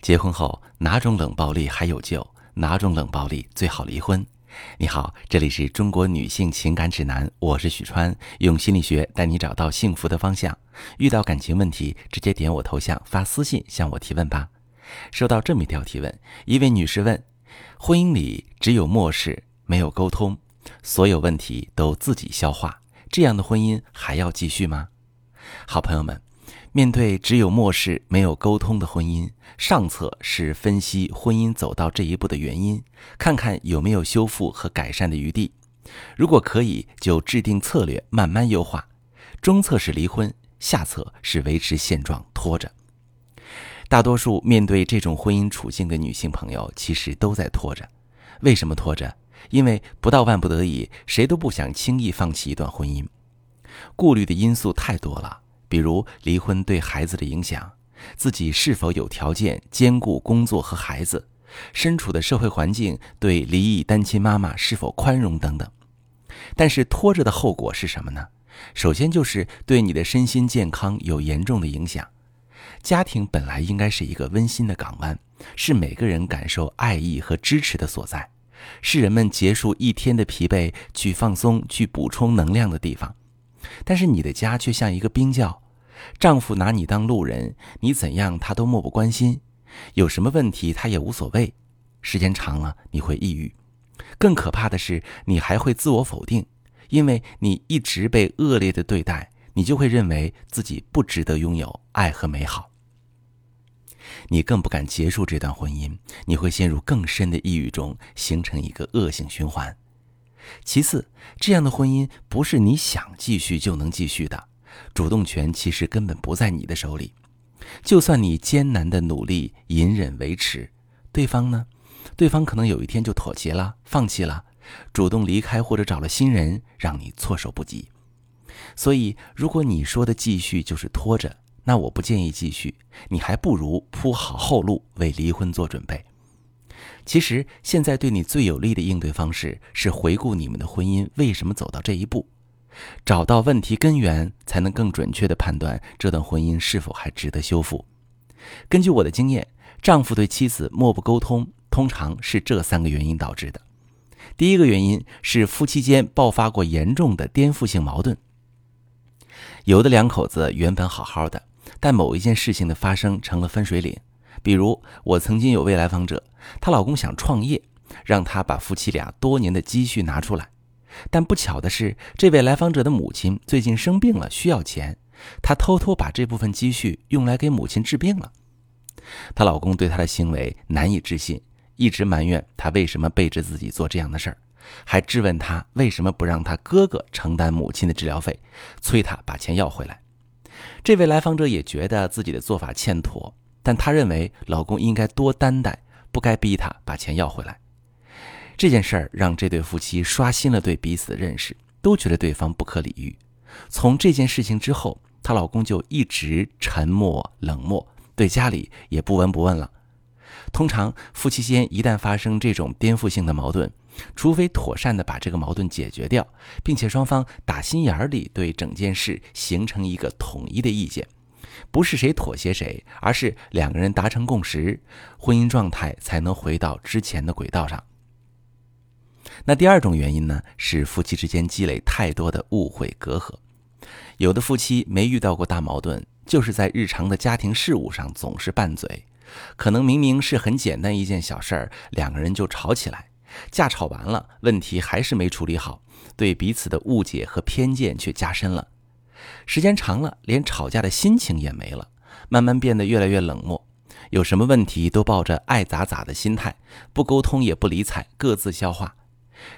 结婚后哪种冷暴力还有救？哪种冷暴力最好离婚？你好，这里是中国女性情感指南，我是许川，用心理学带你找到幸福的方向。遇到感情问题，直接点我头像发私信向我提问吧。收到这么一条提问，一位女士问：婚姻里只有漠视，没有沟通，所有问题都自己消化，这样的婚姻还要继续吗？好朋友们。面对只有漠视没有沟通的婚姻，上策是分析婚姻走到这一步的原因，看看有没有修复和改善的余地。如果可以，就制定策略，慢慢优化。中策是离婚，下策是维持现状，拖着。大多数面对这种婚姻处境的女性朋友，其实都在拖着。为什么拖着？因为不到万不得已，谁都不想轻易放弃一段婚姻。顾虑的因素太多了。比如离婚对孩子的影响，自己是否有条件兼顾工作和孩子，身处的社会环境对离异单亲妈妈是否宽容等等。但是拖着的后果是什么呢？首先就是对你的身心健康有严重的影响。家庭本来应该是一个温馨的港湾，是每个人感受爱意和支持的所在，是人们结束一天的疲惫去放松、去补充能量的地方。但是你的家却像一个冰窖，丈夫拿你当路人，你怎样他都漠不关心，有什么问题他也无所谓。时间长了你会抑郁，更可怕的是你还会自我否定，因为你一直被恶劣的对待，你就会认为自己不值得拥有爱和美好。你更不敢结束这段婚姻，你会陷入更深的抑郁中，形成一个恶性循环。其次，这样的婚姻不是你想继续就能继续的，主动权其实根本不在你的手里。就算你艰难的努力、隐忍维持，对方呢？对方可能有一天就妥协了、放弃了，主动离开或者找了新人，让你措手不及。所以，如果你说的继续就是拖着，那我不建议继续，你还不如铺好后路，为离婚做准备。其实，现在对你最有利的应对方式是回顾你们的婚姻为什么走到这一步，找到问题根源，才能更准确地判断这段婚姻是否还值得修复。根据我的经验，丈夫对妻子漠不沟通，通常是这三个原因导致的。第一个原因是夫妻间爆发过严重的颠覆性矛盾。有的两口子原本好好的，但某一件事情的发生成了分水岭。比如，我曾经有位来访者，她老公想创业，让她把夫妻俩多年的积蓄拿出来。但不巧的是，这位来访者的母亲最近生病了，需要钱，她偷偷把这部分积蓄用来给母亲治病了。她老公对她的行为难以置信，一直埋怨她为什么背着自己做这样的事儿，还质问她为什么不让她哥哥承担母亲的治疗费，催她把钱要回来。这位来访者也觉得自己的做法欠妥。但她认为老公应该多担待，不该逼她把钱要回来。这件事儿让这对夫妻刷新了对彼此的认识，都觉得对方不可理喻。从这件事情之后，她老公就一直沉默冷漠，对家里也不闻不问了。通常夫妻间一旦发生这种颠覆性的矛盾，除非妥善的把这个矛盾解决掉，并且双方打心眼里对整件事形成一个统一的意见。不是谁妥协谁，而是两个人达成共识，婚姻状态才能回到之前的轨道上。那第二种原因呢，是夫妻之间积累太多的误会隔阂。有的夫妻没遇到过大矛盾，就是在日常的家庭事务上总是拌嘴，可能明明是很简单一件小事儿，两个人就吵起来，架吵完了，问题还是没处理好，对彼此的误解和偏见却加深了。时间长了，连吵架的心情也没了，慢慢变得越来越冷漠。有什么问题都抱着爱咋咋的心态，不沟通也不理睬，各自消化。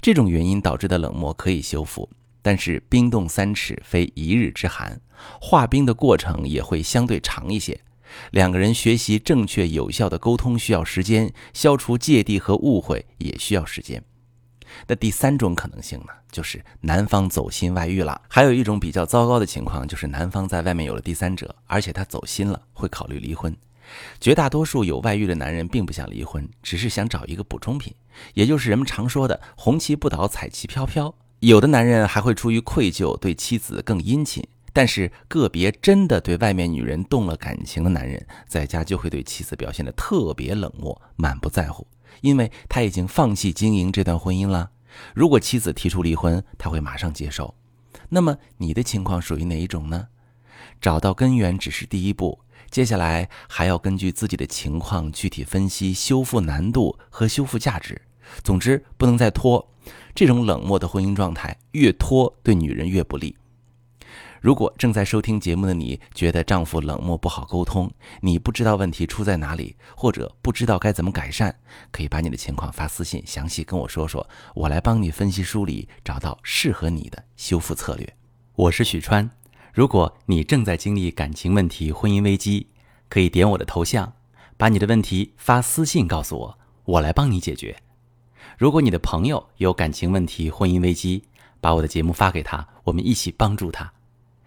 这种原因导致的冷漠可以修复，但是冰冻三尺非一日之寒，化冰的过程也会相对长一些。两个人学习正确有效的沟通需要时间，消除芥蒂和误会也需要时间。那第三种可能性呢，就是男方走心外遇了。还有一种比较糟糕的情况，就是男方在外面有了第三者，而且他走心了，会考虑离婚。绝大多数有外遇的男人并不想离婚，只是想找一个补充品，也就是人们常说的“红旗不倒，彩旗飘飘”。有的男人还会出于愧疚，对妻子更殷勤，但是个别真的对外面女人动了感情的男人，在家就会对妻子表现得特别冷漠、满不在乎，因为他已经放弃经营这段婚姻了。如果妻子提出离婚，他会马上接受。那么你的情况属于哪一种呢？找到根源只是第一步，接下来还要根据自己的情况具体分析修复难度和修复价值。总之，不能再拖。这种冷漠的婚姻状态，越拖对女人越不利。如果正在收听节目的你觉得丈夫冷漠不好沟通，你不知道问题出在哪里，或者不知道该怎么改善，可以把你的情况发私信，详细跟我说说，我来帮你分析梳理，找到适合你的修复策略。我是许川，如果你正在经历感情问题、婚姻危机，可以点我的头像，把你的问题发私信告诉我，我来帮你解决。如果你的朋友有感情问题、婚姻危机，把我的节目发给他，我们一起帮助他。